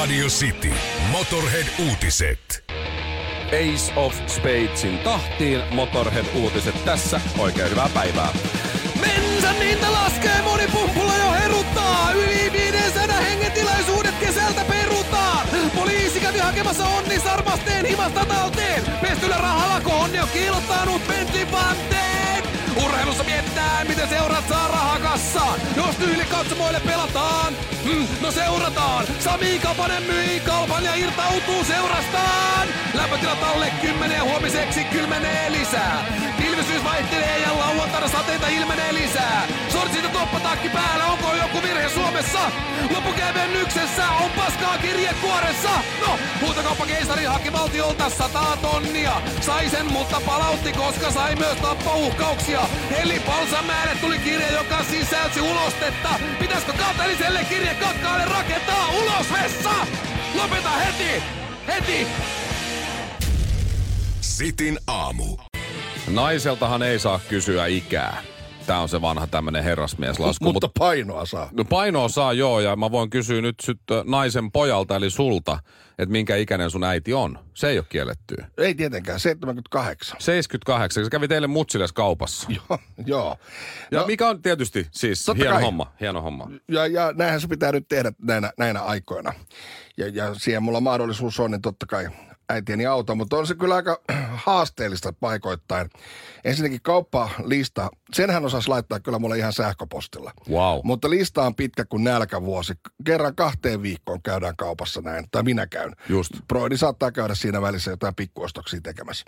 Radio City. Motorhead-uutiset. Ace of Spadesin tahtiin Motorhead-uutiset tässä. Oikein hyvää päivää. Bensan hinta laskee, moni pumpulla jo heruttaa. Yli 500 hengetilaisuudet kesältä perutaan. Poliisi kävi hakemassa onni sarmasteen himasta talteen. Pestyllä rahalla, kun onni on kiilottanut Bentley vanteen. Urheilussa mietitään, miten seurat saa rahaa kassaan. Jos tyhjille katsomoille pelataan, mm, no seurataan. Sami Kapanen myi kalpan ja irtautuu seurastaan. Lämpötilat alle 10 ja huomiseksi kylmenee lisää. Pilvisyys vaihtelee ja lauantaina sateita ilmenee lisää. Sortsit ja toppatakki päällä, onko joku virhe Suomessa? Loppukävennyksessä on paskaa kirjekuoressa. No, huutokauppakeisari haki valtiolta sataa tonnia. Sai sen, mutta palautti, koska sai myös tappouhkauksia. Eli Palsamäelle tuli kirje, joka sisälsi ulostetta. Pitäisikö kateelliselle kirje kakkaalle rakentaa ulos vessa? Lopeta heti! Heti! Sitin aamu. Naiseltahan ei saa kysyä ikää. Tää on se vanha tämmönen herrasmieslasku. Mutta painoa saa. No painoa saa joo, ja mä voin kysyä nyt syt, naisen pojalta, eli sulta, että minkä ikäinen sun äiti on. Se ei ole kiellettyä. Ei tietenkään, 78. 78, se kävi teille mutsiles kaupassa. Joo, joo. Ja No, mikä on tietysti siis hieno kai. homma, hieno homma. ja, ja näinhän se pitää nyt tehdä näinä, näinä aikoina. Ja, ja siihen mulla mahdollisuus on, niin totta kai äitieni auto, mutta on se kyllä aika haasteellista paikoittain. Ensinnäkin kauppalista, senhän osasi laittaa kyllä mulle ihan sähköpostilla. Wow. Mutta lista on pitkä kuin nälkävuosi. Kerran kahteen viikkoon käydään kaupassa näin, tai minä käyn. Just. Broidi saattaa käydä siinä välissä jotain pikkuostoksia tekemässä.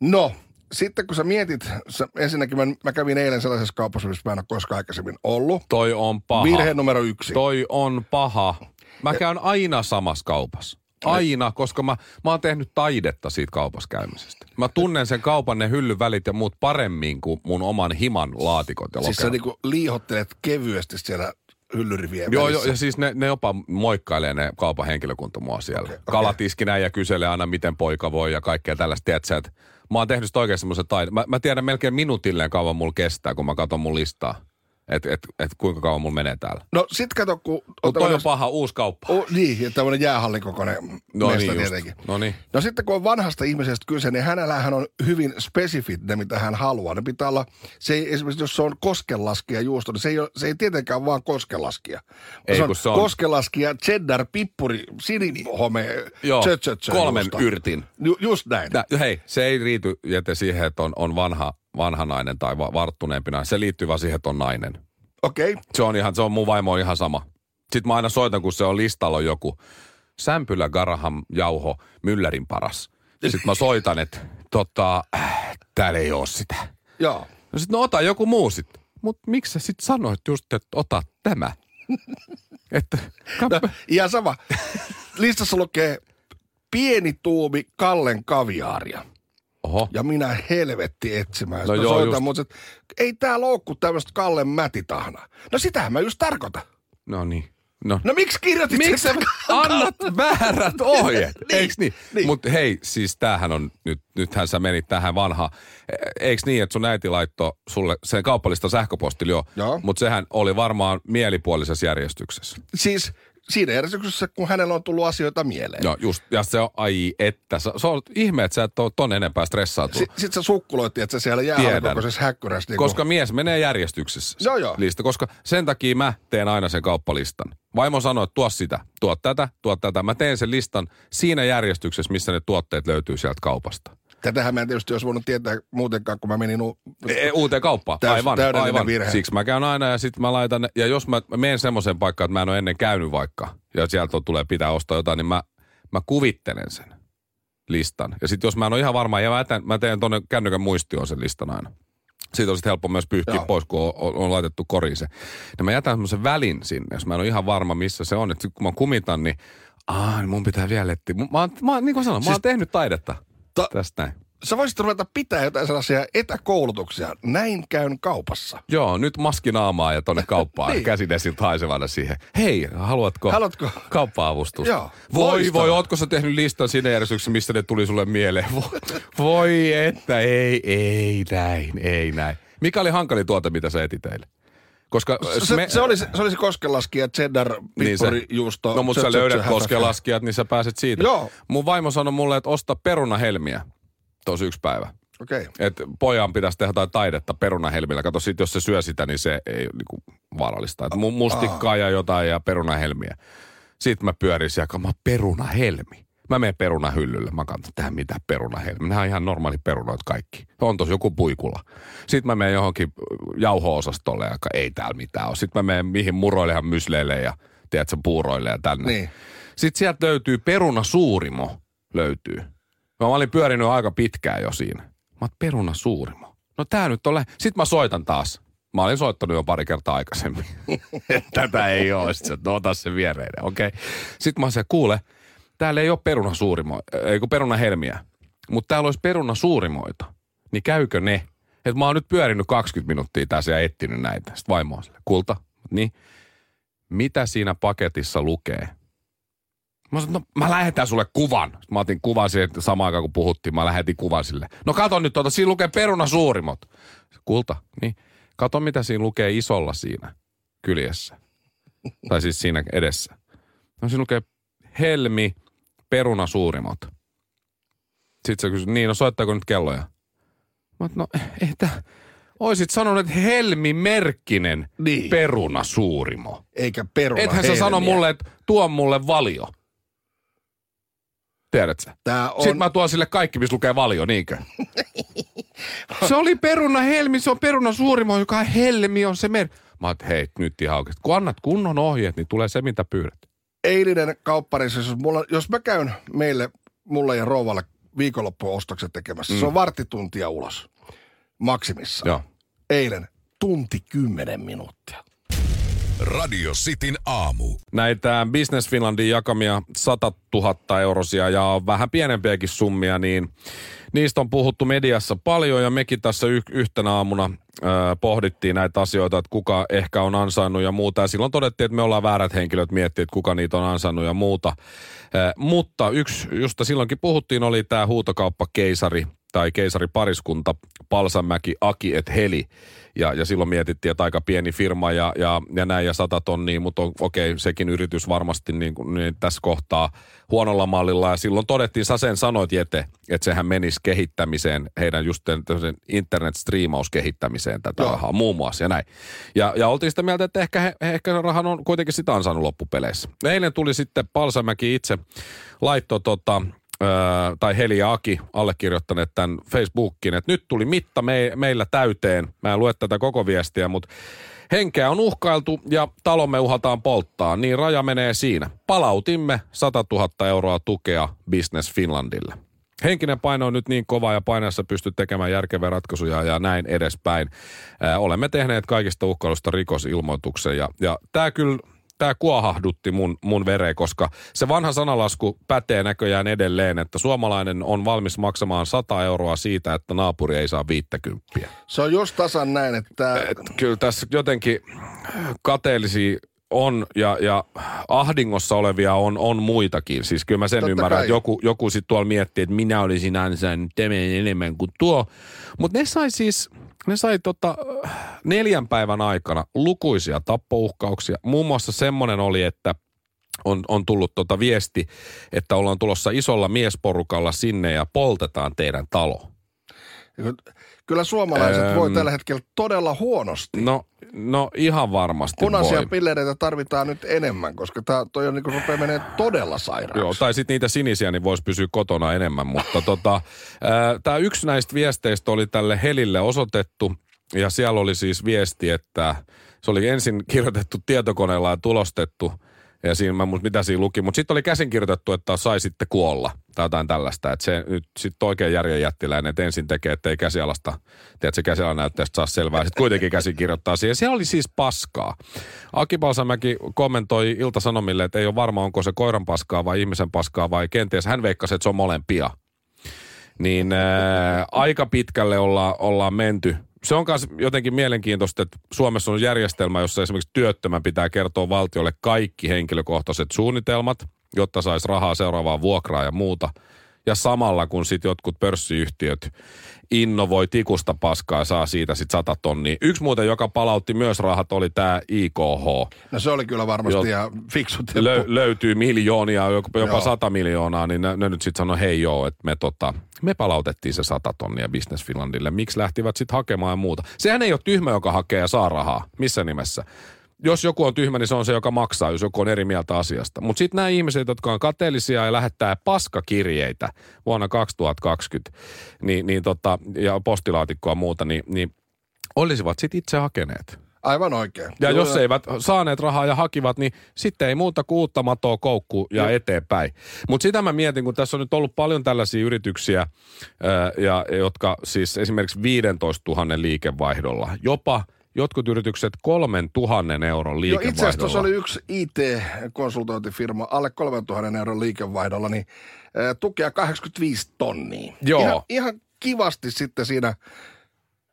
No, sitten kun sä mietit, sä, ensinnäkin mä, mä kävin eilen sellaisessa kaupassa, missä mä en ole koskaan aikaisemmin ollut. Toi on paha. Virhe numero yksi. Toi on paha. Mä käyn aina samassa kaupassa. Aina, koska mä, mä oon tehnyt taidetta siitä kaupassa käymisestä. Mä tunnen sen kaupan, ne hyllyvälit ja muut paremmin kuin mun oman himan laatikot ja Siis sä niinku liihottelet kevyesti siellä hyllyrivien Joo, joo, välissä. ja siis ne, ne jopa moikkailee ne kaupan henkilökunta mua siellä. Okay, okei. Kalatiskinä ja kyselee aina, miten poika voi ja kaikkea tällaista. Tiedätkö, sä, että mä oon tehnyt sitä oikein semmoisen taidon. Mä, mä tiedän melkein minuutilleen kauan mulla kestää, kun mä katson mun listaa. Että et, et kuinka kauan mulla menee täällä. No sit kato, kun... Mutta toi on paha uusi kauppa. Oh, niin, ja tämmöinen jäähallikokoinen No mesta niin just. tietenkin. No niin. No sitten kun on vanhasta ihmisestä kyse, niin hänellähän on hyvin spesifit ne, mitä hän haluaa. Ne pitää olla, se ei, esimerkiksi jos se on koskenlaskija juusto, niin se ei, ole, se ei tietenkään vaan koskenlaskija. Ei, se on se on- koskenlaskija, cheddar, pippuri, sinihome, Joo, tsö, tsö, tsö, kolmen juusto. yrtin. Ju, just näin. Nä, hei, se ei liity jäte siihen, että on, on vanha, vanha nainen tai va, varttuneempi nainen. Se liittyy vaan siihen, että on nainen. Okei. Okay. Se on ihan, se on mun vaimo on ihan sama. Sitten mä aina soitan, kun se on listalla on joku Sämpylä, Garaham, Jauho, Müllerin paras. Sitten mä soitan, että tota, äh, täällä ei oo sitä. Joo. No sit no ota joku muu sitten. Mut miksi sä sit sanoit just, että ota tämä? että, No, ihan sama. Listassa lukee pieni tuumi Kallen kaviaaria. Oho, Ja minä helvetti etsimään. No No joo, soitan, just. mutta ei tää loukku tämmöistä Kallen mätitahnaa. No sitähän mä just tarkoitan. no niin. No, No miksi kirjoitit Miksi sä annat väärät ohjeet? Niin, Eiks niin? niin. Mutta hei, siis tämähän on, nyt, nythän sä menit tähän vanhaan. E- Eiks niin, että sun äiti laittoi sulle sen kauppalista sähköpostilla jo, mutta sehän oli varmaan mielipuolisessa järjestyksessä. Siis siinä järjestyksessä, kun hänellä on tullut asioita mieleen. Joo, just, ja se on, ai että, se, se on ihme, että sä et ole ton enempää stressaantunut. S- Sitten sä sukkuloitti, että sä siellä jäähallikokoisessa häkkyrässä. Niin Koska mies menee järjestyksessä. Joo, joo. Lista, koska sen takia mä teen aina sen kauppalistan. Vaimo sanoo, että tuo sitä, tuo tätä, tuo tätä. Mä teen sen listan siinä järjestyksessä, missä ne tuotteet löytyy sieltä kaupasta. Tätähän mä en tietysti olisi voinut tietää muutenkaan, kun mä menin... U- E, uuteen kauppaan. Täys- aivan, aivan. virhe. Siksi mä käyn aina ja sitten mä laitan, ja jos mä menen semmoiseen paikkaan, että mä en ole ennen käynyt vaikka, ja sieltä tulee pitää ostaa jotain, niin mä, mä kuvittelen sen listan. Ja sitten jos mä en ole ihan varma, ja mä, jätän, mä teen tuonne kännykän muistioon sen listan aina. Siitä on sitten helppo myös pyyhkiä Joo. pois, kun on, on, on laitettu koriin se. Ja mä jätän semmoisen välin sinne, jos mä en ole ihan varma, missä se on. Että kun mä kumitan, niin aah, niin mun pitää vielä etsiä. Mä, mä, niin kuin sanoin, mä oon Siis- tehnyt taidetta Ta- tästä näin. Sä voisit ruveta pitää jotain sellaisia etäkoulutuksia. Näin käyn kaupassa. Joo, nyt maskinaamaa ja tonne kauppaan Niin. käsidesiltä haisevana siihen. Hei, haluatko, Haluatko? kauppa-avustusta? Joo, Voi, loistavaa. voi, ootko sä tehnyt listan siinä järjestyksessä, missä ne tuli sulle mieleen? Voi, voi että, ei, ei näin, ei näin. Mikä oli hankali tuote, mitä sä etit teille? Koska Se, me, se, olisi, se olisi koskelaskija, cheddar, pippuri, niin se, juusto. No mutta sä löydät koskelaskijat, niin sä pääset siitä. Joo. Mun vaimo sanoi mulle, että osta perunahelmiä. Tosi yksi päivä. Okei. Okay. Että pojan pitäisi tehdä jotain taidetta perunahelmillä. Kato, sit jos se syö sitä, niin se ei ole niinku vaarallista. Et mu- mustikkaa ja jotain ja perunahelmiä. Sitten mä pyörisin ja mä perunahelmi. Mä menen perunahyllylle. Mä katson, tähän mitä perunahelmi. Nämä on ihan normaali perunoit kaikki. On tosi joku puikula. Sitten mä menen johonkin jauho-osastolle, joka ei täällä mitään ole. Sitten mä menen mihin muroillehan mysleille ja tiedätkö, puuroille ja tänne. Niin. Sitten sieltä löytyy peruna suurimo löytyy. Mä olin pyörinyt aika pitkään jo siinä. Mä oon, peruna suurimo. No tää nyt on lä- Sitten mä soitan taas. Mä olin soittanut jo pari kertaa aikaisemmin. Tätä ei ole. Sitten no ota se viereinen, okei. Okay. Sitten mä sanoin, kuule, täällä ei ole peruna suurimo, ei kun peruna helmiä. Mutta täällä olisi peruna suurimoita. Niin käykö ne? Että mä oon nyt pyörinyt 20 minuuttia tässä ja etsinyt näitä. Sitten vaimo on sille, kulta, niin mitä siinä paketissa lukee? Mä sanoin, no mä lähetän sulle kuvan. Sitten mä otin kuvan siihen samaan aikaan, kun puhuttiin. Mä lähetin kuvan sille. No kato nyt tuota, siinä lukee peruna suurimot. Kulta, niin. Kato mitä siinä lukee isolla siinä kyljessä. tai siis siinä edessä. No siinä lukee helmi, peruna suurimot. Sitten se kysyi, niin no soittaako nyt kelloja? Mä oot, no ei tää, oisit sanonut, että Helmi Merkkinen Niin. peruna suurimo. Eikä peruna Ethän sä sano mulle, että tuo mulle valio. Tiedätkö? Tää on... Sitten mä tuon sille kaikki, missä lukee valio, niinkö? se oli peruna helmi, se on peruna suurimo, joka helmi, on se mer... Mä oot, hei, nyt ihan oikeasti. Kun annat kunnon ohjeet, niin tulee se, mitä pyydät. Eilinen kaupparissa, jos, mulla, jos mä käyn meille, mulle ja rouvalle viikonloppuostokset tekemässä, mm. se on varttituntia ulos. Maksimissa. Joo. Eilen tunti kymmenen minuuttia. Radio Cityn aamu. näitä Business Finlandin jakamia 100 000 eurosia ja vähän pienempiäkin summia, niin niistä on puhuttu mediassa paljon ja mekin tässä y- yhtenä aamuna ö, pohdittiin näitä asioita, että kuka ehkä on ansainnut ja muuta. Ja silloin todettiin, että me ollaan väärät henkilöt miettiä, että kuka niitä on ansainnut ja muuta. Ö, mutta yksi, josta silloinkin puhuttiin, oli tämä huutokauppakeisari tai keisaripariskunta Palsamäki, Aki et Heli. Ja, ja silloin mietittiin, että aika pieni firma ja, ja, ja näin ja sata tonnia, mutta on, okei, sekin yritys varmasti niin, niin tässä kohtaa huonolla mallilla. Ja silloin todettiin, sä sen sanoit Jete, että sehän menisi kehittämiseen, heidän just internet-striimauskehittämiseen tätä Joo. rahaa muun muassa ja näin. Ja, ja oltiin sitä mieltä, että ehkä, he, ehkä rahan on kuitenkin sitä ansainnut loppupeleissä. Eilen tuli sitten Palsamäki itse laitto tota, Tai Heli ja Aki allekirjoittaneet tämän Facebookiin, että nyt tuli mitta me, meillä täyteen. Mä en lue tätä koko viestiä, mutta henkeä on uhkailtu ja talomme uhataan polttaa, niin raja menee siinä. Palautimme 100 000 euroa tukea Business Finlandille. Henkinen paino on nyt niin kova ja painassa pystyt tekemään järkeviä ratkaisuja ja näin edespäin. Ää, olemme tehneet kaikista uhkailusta rikosilmoituksen ja, ja tämä kyllä tämä kuohahdutti mun, mun vereen, koska se vanha sanalasku pätee näköjään edelleen, että suomalainen on valmis maksamaan 100 euroa siitä, että naapuri ei saa 50. Se on just tasan näin, että Et kyllä tässä jotenkin kateellisia on ja, ja ahdingossa olevia on, on muitakin. Siis kyllä mä sen Totta ymmärrän, kai. että joku, joku sitten tuolla miettii, että minä olisin ansainnut enemmän kuin tuo. Mutta ne sai siis, ne sai tota, neljän päivän aikana lukuisia tappouhkauksia. Muun muassa semmoinen oli, että on, on tullut tota viesti, että ollaan tulossa isolla miesporukalla sinne ja poltetaan teidän talo. kyllä suomalaiset Öm. voi tällä hetkellä todella huonosti. No, no ihan varmasti Punaisia voi. pillereitä tarvitaan nyt enemmän, koska tää, toi on niin rupeaa menee todella sairaaksi. Joo, tai sitten niitä sinisiä, niin voisi pysyä kotona enemmän. Mutta tota, tämä yksi näistä viesteistä oli tälle Helille osoitettu. Ja siellä oli siis viesti, että se oli ensin kirjoitettu tietokoneella ja tulostettu. Ja siinä, mä mitä siinä luki, mutta sitten oli käsin kirjoitettu, että sai sitten kuolla tai jotain tällaista. Että se nyt sitten oikein järjen jättiläinen, että ensin tekee, että ei käsialasta, tiedät, se käsialan näytteestä saa selvää. Sitten kuitenkin käsin kirjoittaa siihen. Siellä oli siis paskaa. Aki Palsamäki kommentoi Ilta-Sanomille, että ei ole varma, onko se koiran paskaa vai ihmisen paskaa vai kenties hän veikkasi, että se on molempia. Niin ää, aika pitkälle olla, ollaan menty. Se on myös jotenkin mielenkiintoista, että Suomessa on järjestelmä, jossa esimerkiksi työttömän pitää kertoa valtiolle kaikki henkilökohtaiset suunnitelmat, jotta saisi rahaa seuraavaan vuokraa ja muuta. ja samalla kun sitten jotkut pörssiyhtiöt innovoi tikusta paskaa ja saa siitä sitten 100 tonnia. Yksi muuten, joka palautti myös rahat, oli tämä IKH. No se oli kyllä varmasti Jo- ihan ja Lö, löytyy miljoonia, jopa, jopa Joo. 100 miljoonaa, niin ne, ne nyt sitten sanoi, hei joo, että me, tota, me palautettiin se 100 tonnia Business Finlandille. Miksi lähtivät sitten hakemaan ja muuta? Sehän ei ole tyhmä, joka hakee ja saa rahaa. Missä nimessä? Jos joku on tyhmä, niin se on se, joka maksaa, jos joku on eri mieltä asiasta. Mutta sitten nämä ihmiset, jotka on kateellisia ja lähettää paskakirjeitä vuonna 2020, niin, niin tota, ja postilaatikkoa ja muuta, niin, niin olisivat sitten itse hakeneet. Aivan oikein. Ja Joo, jos eivät saaneet rahaa ja hakivat, niin sitten ei muuta kuin uutta matoa koukku ja Joo. eteenpäin. Mutta sitä mä mietin, kun tässä on nyt ollut paljon tällaisia yrityksiä, ää, ja, jotka siis esimerkiksi 15 000 liikevaihdolla, jopa jotkut yritykset 3 000 euron Joo, liikevaihdolla. itse asiassa tuossa oli yksi IT-konsultointifirma alle 3000 euron liikevaihdolla, niin tukea 85 tonnia. Joo. Ihan, ihan kivasti sitten siinä,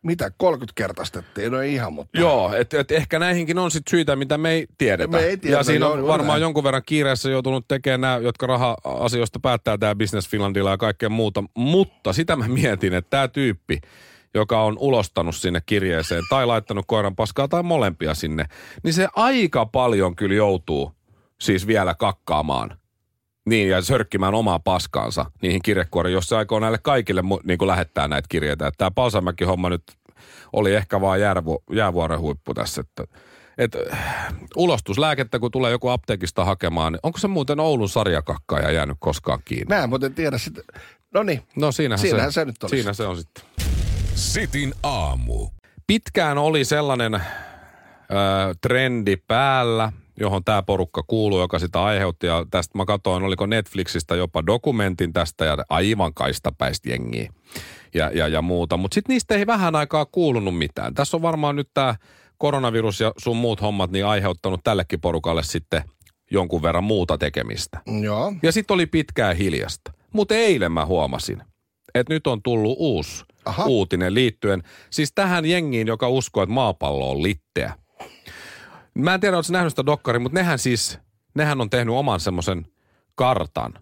mitä 30 kertaistettiin, no ei ihan, mutta... Joo, että et ehkä näihinkin on sit syitä, mitä me ei tiedetä. Me ei tiedetä, ja siinä joo, on juuri varmaan näin. jonkun verran kiireessä joutunut tekemään nämä, jotka raha-asioista päättää tämä Business Finlandilla ja kaikkea muuta. Mutta sitä mä mietin, että tämä tyyppi, joka on ulostanut sinne kirjeeseen tai laittanut koiran paskaa tai molempia sinne, niin se aika paljon kyllä joutuu siis vielä kakkaamaan. Niin, ja sörkkimään omaa paskaansa niihin kirjekuoriin, jos se aikoo näille kaikille niin kuin lähettää näitä kirjeitä. Tämä Palsamäki homma nyt oli ehkä vaan jäävu- jäävuoren huippu tässä. Että, et, ulostuslääkettä, kun tulee joku apteekista hakemaan, niin onko se muuten Oulun sarjakakkaaja jäänyt koskaan kiinni? Mä en muuten tiedä sitä. No niin, No siinähän, Siinähän se, se nyt olisi. Siinä se on sitten. Sitin aamu. Pitkään oli sellainen ö, trendi päällä, johon tämä porukka kuuluu, joka sitä aiheutti. Ja tästä mä katsoin, oliko Netflixistä jopa dokumentin tästä ja aivan kaistapäistä jengiä ja, ja, ja muuta. Mutta sitten niistä ei vähän aikaa kuulunut mitään. Tässä on varmaan nyt tämä koronavirus ja sun muut hommat niin aiheuttanut tällekin porukalle sitten jonkun verran muuta tekemistä. joo. Ja sitten oli pitkää hiljasta. Mutta eilen mä huomasin, että nyt on tullut uusi Aha. uutinen liittyen siis tähän jengiin, joka uskoo, että maapallo on litteä. Mä en tiedä, oletko nähnyt sitä dokkari, mutta nehän siis, nehän on tehnyt oman semmoisen kartan.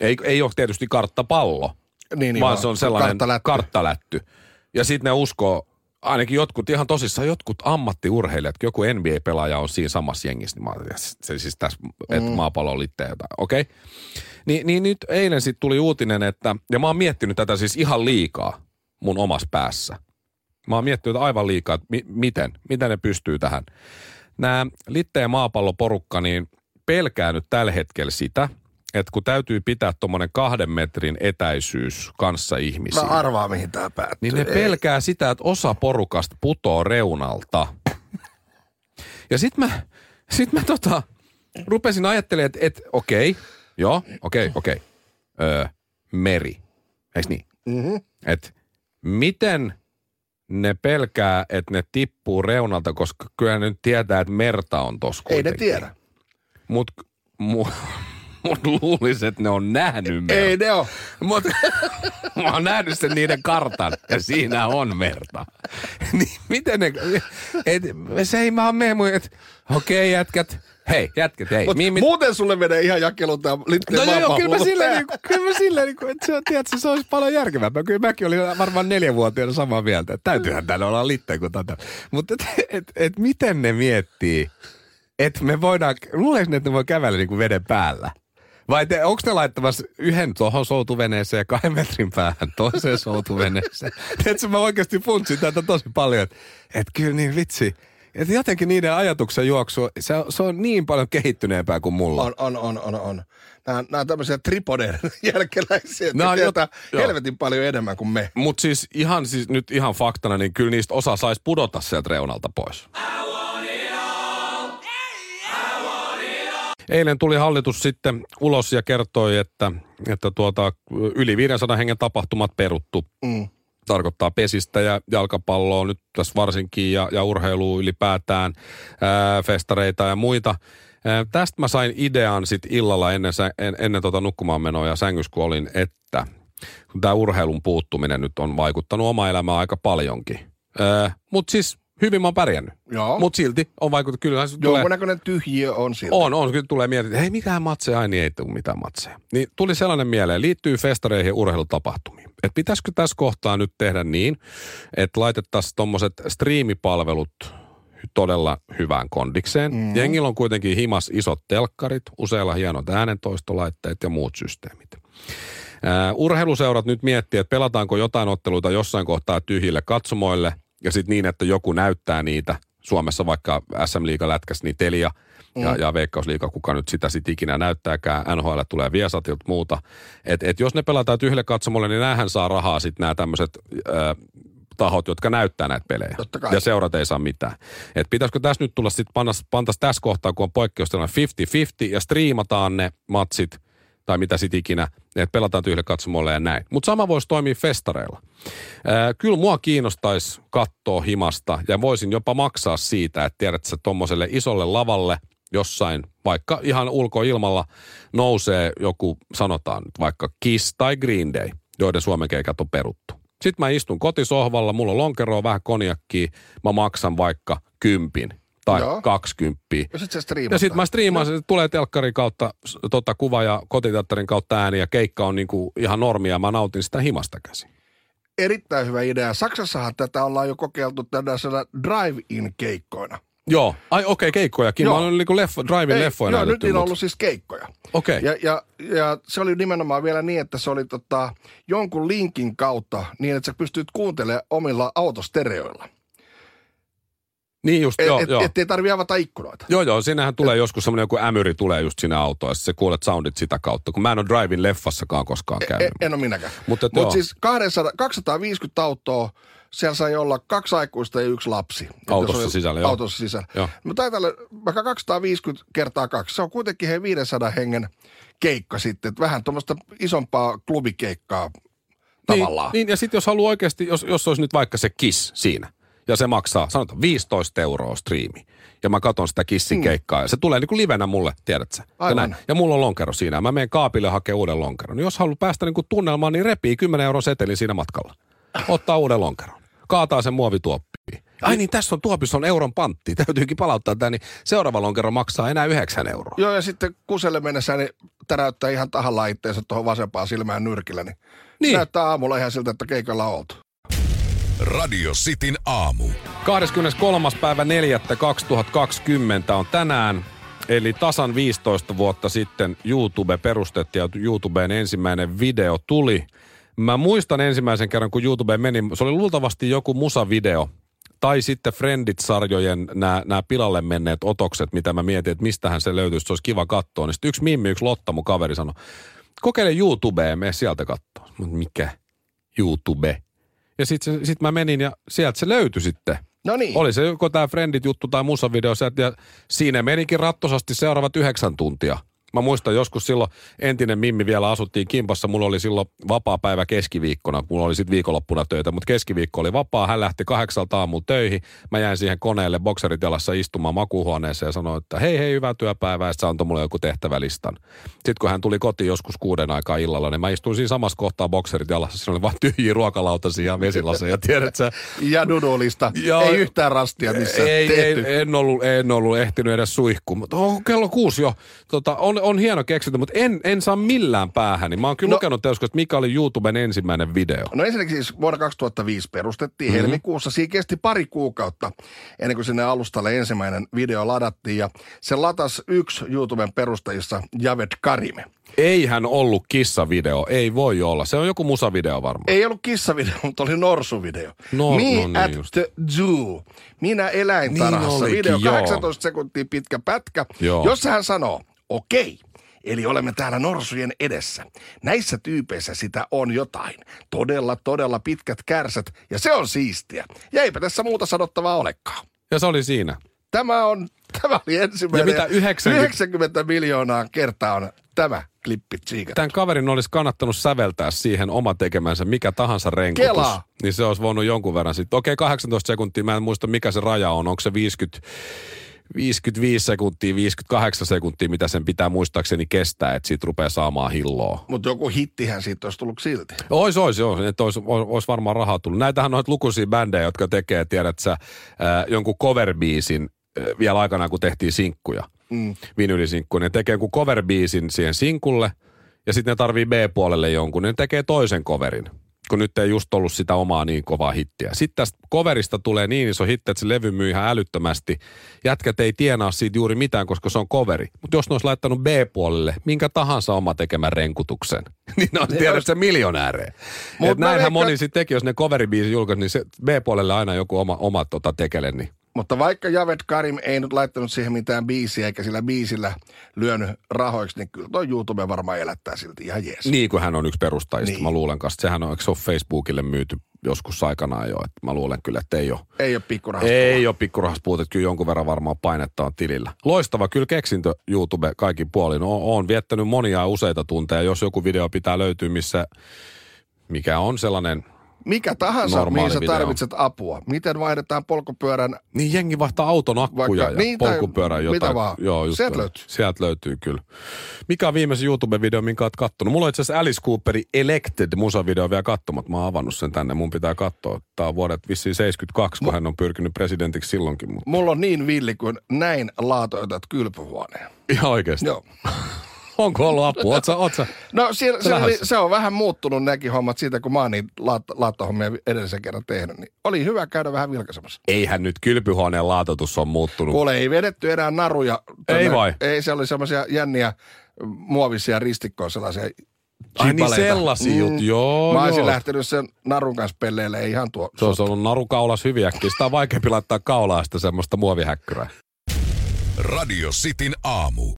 Ei, ei ole tietysti karttapallo, Niin, niin, vaan se on sellainen karttalätty. karttalätty. Ja sitten ne uskoo, ainakin jotkut, ihan tosissaan jotkut ammattiurheilijat, joku NBA-pelaaja on siinä samassa jengissä, niin mä se siis tässä, että Mm. maapallo on litteä jotain, okei. Okay. Niin, niin nyt eilen sitten tuli uutinen, että, ja mä oon miettinyt tätä siis ihan liikaa mun omassa päässä. Mä oon miettinyt aivan liikaa, että mi- miten, miten ne pystyy tähän. Nämä litteä maapalloporukka, niin pelkää nyt tällä hetkellä sitä, että kun täytyy pitää tuommoinen kahden metrin etäisyys kanssa Mä ihmisiin, arvaan, mihin tää päättyy. niin ne Ei. pelkää sitä, että osa porukasta putoo reunalta. Ja sit mä, sit mä tota, rupesin ajattelemaan, että et, okei, joo, okei, okei, öö, meri, eiks niin? Mhm. Että miten ne pelkää, että ne tippuu reunalta, koska kyllä ne nyt tietää, että merta on tossa Ei ne kuitenkin. tiedä. Mut, mu, mut luulis, että ne on nähnyt merta. Ei ne oo. Mutta mä oon nähnyt sen niiden kartan ja siinä on merta. niin miten ne, et, se ei vaan mene mun, että okei jätkät, hei jätkät, hei. Mut mi- mi- muuten sulle menee ihan jakelu tää litteen No joo, joo, kyllä mä silleen, niin, kyllä mä silleen niin, että se, tiedätkö, se olisi paljon järkevämpää. Kyllä mäkin olin varmaan neljänvuotiaana samaa mieltä, että täytyyhän täällä olla litteä kuin tätä. Mutta et, et, et, miten ne miettii, että me voidaan, luuleeko ne, että ne voi kävellä niin kuin veden päällä? Vai te, onko ne laittamassa yhden tuohon soutuveneeseen ja kahden metrin päähän toiseen soutuveneeseen? Tiedätkö, mä oikeasti funtsin tätä tosi paljon, että et kyllä niin vitsi. Että jotenkin niiden ajatuksen juoksu, se, on- se on niin paljon kehittyneempää kuin mulla. On, on, on, on, on. Nämä, nämä on tämmöisiä tripoden jälkeläisiä, Nämä on että jo- tietää joo. helvetin paljon enemmän kuin me. Mutta siis ihan siis nyt ihan faktana, niin kyllä niistä osa saisi pudota sieltä reunalta pois. Eilen tuli hallitus sitten ulos ja kertoi, että, että tuota, yli 500 hengen tapahtumat peruttu. Mm. Tarkoittaa pesistä ja jalkapalloa nyt tässä varsinkin ja, ja urheilua ylipäätään, ää, festareita ja muita. Ää, tästä mä sain idean sitten illalla ennen, en, ennen tota nukkumaan menoa ja sängyssä kun olin, että kun tämä urheilun puuttuminen nyt on vaikuttanut oma elämään aika paljonkin. Mutta siis Hyvin mä oon pärjännyt. Joo. Mutta silti on vaikuttanut, kyllähän se tulee... Jonkunnäköinen tyhjiö on siinä. On, on. Kyllä tulee mieleen, että hei, mitään matseja, ai niin ei tule mitään matseja. Niin tuli sellainen mieleen, liittyy festareihin ja urheilutapahtumiin. Että pitäisikö tässä kohtaa nyt tehdä niin, että laitettaisiin tuommoiset striimipalvelut todella hyvään kondikseen. Mm. Jengillä on kuitenkin himas isot telkkarit, useilla hienot äänentoistolaitteet ja muut systeemit. Uh, urheiluseurat nyt miettii, että pelataanko jotain otteluita jossain kohtaa tyhjille katsomoille ja sitten niin, että joku näyttää niitä. Suomessa vaikka SM Liiga lätkäs niin Telia ja, mm. ja Veikkausliiga, kuka nyt sitä sitten ikinä näyttääkään. NHL tulee Viesatilta muuta. Et, et jos ne pelataan tyhjille katsomoille, niin näähän saa rahaa sitten nämä tämmöiset tahot, jotka näyttää näitä pelejä. Ja seurat ei saa mitään. Et pitäisikö tässä nyt tulla sitten pantas tässä kohtaa, kun on poikkeustilanne 50-50 ja striimataan ne matsit tai mitä sitten ikinä, että pelataan tyhjille katsomolle ja näin. Mutta sama voisi toimia festareilla. Ää, kyllä mua kiinnostaisi katsoa himasta ja voisin jopa maksaa siitä, että tiedät sä tuommoiselle isolle lavalle jossain, vaikka ihan ulkoilmalla nousee joku, sanotaan vaikka Kiss tai Green Day, joiden Suomen keikat on peruttu. Sitten mä istun kotisohvalla, mulla on lonkeroa, vähän konjakkiä, mä maksan vaikka kympin tai Joo. 20. Ja sitten Ja sitten mä striimaan, se tulee telkkarin kautta tota, kuva ja kotiteatterin kautta ääni ja keikka on niinku ihan normia, mä nautin sitä himasta käsin. Erittäin hyvä idea. Saksassahan tätä ollaan jo kokeiltu tällaisena drive-in keikkoina. Joo, ai okei, okay, keikkojakin. Joo. Mä olen niinku leffo, drive-in leffoina Joo, nyt niillä on ollut siis keikkoja. Okei. Okay. Ja, ja, ja, se oli nimenomaan vielä niin, että se oli tota, jonkun linkin kautta niin, että sä pystyt kuuntelemaan omilla autostereoilla. Niin just, et, joo, et, joo. Ettei tarvi avata ikkunoita. Joo, joo, siinähän tulee et, joskus semmoinen joku ämyri tulee just sinne autoon ja sä kuulet soundit sitä kautta, kun mä en ole Drivin leffassakaan koskaan e- käynyt. En, en ole minäkään. Mutta Mut siis 200, 250 autoa, siellä sai olla kaksi aikuista ja yksi lapsi. Autossa sisällä, joo. Autossa sisällä. Joo. Mutta taitaa vaikka 250 kertaa kaksi, se on kuitenkin he 500 hengen keikka sitten. Että vähän tuommoista isompaa klubikeikkaa tavallaan. Niin, niin ja sitten jos haluaa oikeasti, jos, jos olisi nyt vaikka se kiss siinä – ja se maksaa, sanotaan 15 euroa striimi. Ja mä katson sitä kissin mm. keikkaa ja se tulee niin kuin livenä mulle, tiedätkö Ja, näin. ja mulla on lonkero siinä. Mä menen kaapille hakemaan uuden lonkeron. Jos haluaa päästä niin kuin tunnelmaan, niin repii 10 euron setelin siinä matkalla. Ottaa uuden lonkeron. Kaataa sen muovituoppiin. Ai niin, tässä on tuopissa on euron pantti. Täytyykin palauttaa tämä, niin seuraava lonkero maksaa enää 9 euroa. Joo, ja sitten kuselle mennessä niin täräyttää ihan tahalla itteensä tuohon vasempaan silmään nyrkillä, niin, niin. näyttää aamulla ihan siltä, että keikalla on oltu. Radio Cityn aamu. 23. päivä 4. 2020 on tänään, eli tasan 15 vuotta sitten YouTube perustettiin ja YouTubeen ensimmäinen video tuli. Mä muistan ensimmäisen kerran, kun YouTubeen meni, se oli luultavasti joku musavideo, tai sitten Friendit-sarjojen nämä pilalle menneet otokset, mitä mä mietin, että mistähän se löytyisi, se olisi kiva katsoa. Niin sitten yksi Mimmi, yksi Lotta, mun kaveri sanoi, kokeile YouTubea, mene sieltä katsoa. Mikä? YouTube. Ja sitten sit mä menin ja sieltä se löytyi sitten. No niin. Oli se joko tämä Friendit-juttu tai musavideo ja siinä menikin rattosasti seuraavat yhdeksän tuntia – Mä muistan joskus silloin entinen Mimmi vielä asuttiin kimpassa. Mulla oli silloin vapaa päivä keskiviikkona. Mulla oli sitten viikonloppuna töitä, mutta keskiviikko oli vapaa. Hän lähti kahdeksalta aamulla töihin. Mä jäin siihen koneelle bokserit jalassa istumaan makuuhuoneeseen ja sanoin, että hei hei, hyvää työpäivää. Ja antoi mulle joku tehtävälistan. Sitten kun hän tuli kotiin joskus kuuden aikaa illalla, niin mä istuin siinä samassa kohtaa bokserit jalassa. Siinä oli vain tyhjiä ruokalautasia ja vesilaseja, tiedät sä? Ja dudolista. Ei yhtään rastia missä ei, ei, en, ollut, en ollut ehtinyt edes suihkuun. Mutta on kello kuusi jo. Tota, on, on hieno keksintö, mutta en, en saa millään päähän. Niin mä oon kyllä no, lukenut teosko, että mikä oli YouTuben ensimmäinen video. No ensinnäkin siis vuonna 2005 perustettiin mm-hmm. helmikuussa. Siinä kesti pari kuukautta ennen kuin sinne alustalle ensimmäinen video ladattiin. Ja se latas yksi YouTuben perustajissa Javed Karime. Ei hän ollut kissavideo, ei voi olla. Se on joku musavideo varmaan. Ei ollut kissavideo, mutta oli norsuvideo. No, Me no niin at just. the zoo. Minä eläintarhassa. Niin video olikin, joo. 18 sekuntia pitkä pätkä. Joo. Jossa hän sanoo, okei, Eli olemme täällä norsujen edessä. Näissä tyypeissä sitä on jotain. Todella, todella pitkät kärsät ja se on siistiä. Ja eipä tässä muuta sanottavaa olekaan. Ja se oli siinä. Tämä on, tämä oli ensimmäinen. Ja mitä 90 90 miljoonaa kertaa on tämä klippi tsiikattu. Tämän kaverin olisi kannattanut säveltää siihen oma tekemänsä mikä tahansa renkutus. Kelaa. Niin se olisi voinut jonkun verran sitten. Okei, 18 sekuntia, mä en muista mikä se raja on. Onko se 50, 55 sekuntia, 58 sekuntia, mitä sen pitää muistaakseni kestää, että siitä rupeaa saamaan hilloa. Mutta joku hittihän siitä olisi tullut silti. Ois, ois, joo, että ois, ois, ois varmaan rahaa tullut. Näitähän on lukuisia bändejä, jotka tekee, tiedät sä, ää, jonkun ää, vielä aikanaan, kun tehtiin sinkkuja, mm. vinylisinkkuja. Ne tekee jonkun coverbiisin siihen sinkulle, ja sitten ne tarvii B-puolelle jonkun, niin ne tekee toisen coverin kun nyt ei just ollut sitä omaa niin kovaa hittiä. Sitten tästä coverista tulee niin iso hitti, että se levy myy ihan älyttömästi. Jätkät ei tienaa siitä juuri mitään, koska se on coveri. Mutta jos ne olisi laittanut B-puolelle minkä tahansa oma tekemän renkutuksen, niin ne olisi tiedä se miljonäärejä. Mut näinhän veikka... moni sitten teki, jos ne coveribiisi julkaisi, niin se B-puolelle aina joku oma, oma tota tekele, niin mutta vaikka Javed Karim ei nyt laittanut siihen mitään biisiä, eikä sillä biisillä lyönyt rahoiksi, niin kyllä toi YouTube varmaan elättää silti ihan jees. Niin kuin hän on yksi perustajista, niin. mä luulen kanssa. Sehän on, eikö se ole Facebookille myyty joskus aikanaan jo, että mä luulen kyllä, että ei ole. Ei ole pikkurahas Ei ole pikkurahas puutet, kyllä jonkun verran varmaan painetta on tilillä. Loistava kyllä keksintö YouTube kaikin puolin. Oon viettänyt monia useita tunteja, jos joku video pitää löytyä, missä mikä on sellainen mikä tahansa, Normaali mihin sä video. tarvitset apua. Miten vaihdetaan polkupyörän... Niin jengi vaihtaa auton akkuja vaikka, ja niin, polkupyörän jotain. Mitä vaan. Joo, just sieltä löytyy. Sieltä löytyy kyllä. Mikä on viimeisin YouTube-video, minkä oot kattonut? Mulla on itse asiassa Alice Cooperin Elected musavideo vielä katsomat. Mä oon avannut sen tänne. Mun pitää katsoa. Tää on vuodet vissiin 72, kun M- hän on pyrkinyt presidentiksi silloinkin. Mutta... Mulla on niin villi kuin näin laatoitat kylpyhuoneen. Ihan oikeasti? Joo. Onko ollut apua? Oot sä, oot sä, no se, se, oli, se, on vähän muuttunut näkin hommat siitä, kun mä oon niin laattohommia edellisen kerran tehnyt. Niin oli hyvä käydä vähän vilkaisemassa. Eihän nyt kylpyhuoneen laatotus on muuttunut. Kuule, ei vedetty enää naruja. Tonne, ei vai? Ei, se oli semmoisia jänniä muovisia ristikkoja, sellaisia Ai niin sellaisia mm. juttuja, joo. Mä olisin joo. lähtenyt sen narun kanssa pelleille, ei ihan tuo. Se olisi ollut narukaulas hyviäkin. Sitä on vaikeampi laittaa kaulaa sitä semmoista muovihäkkyrää. Radio Cityn aamu.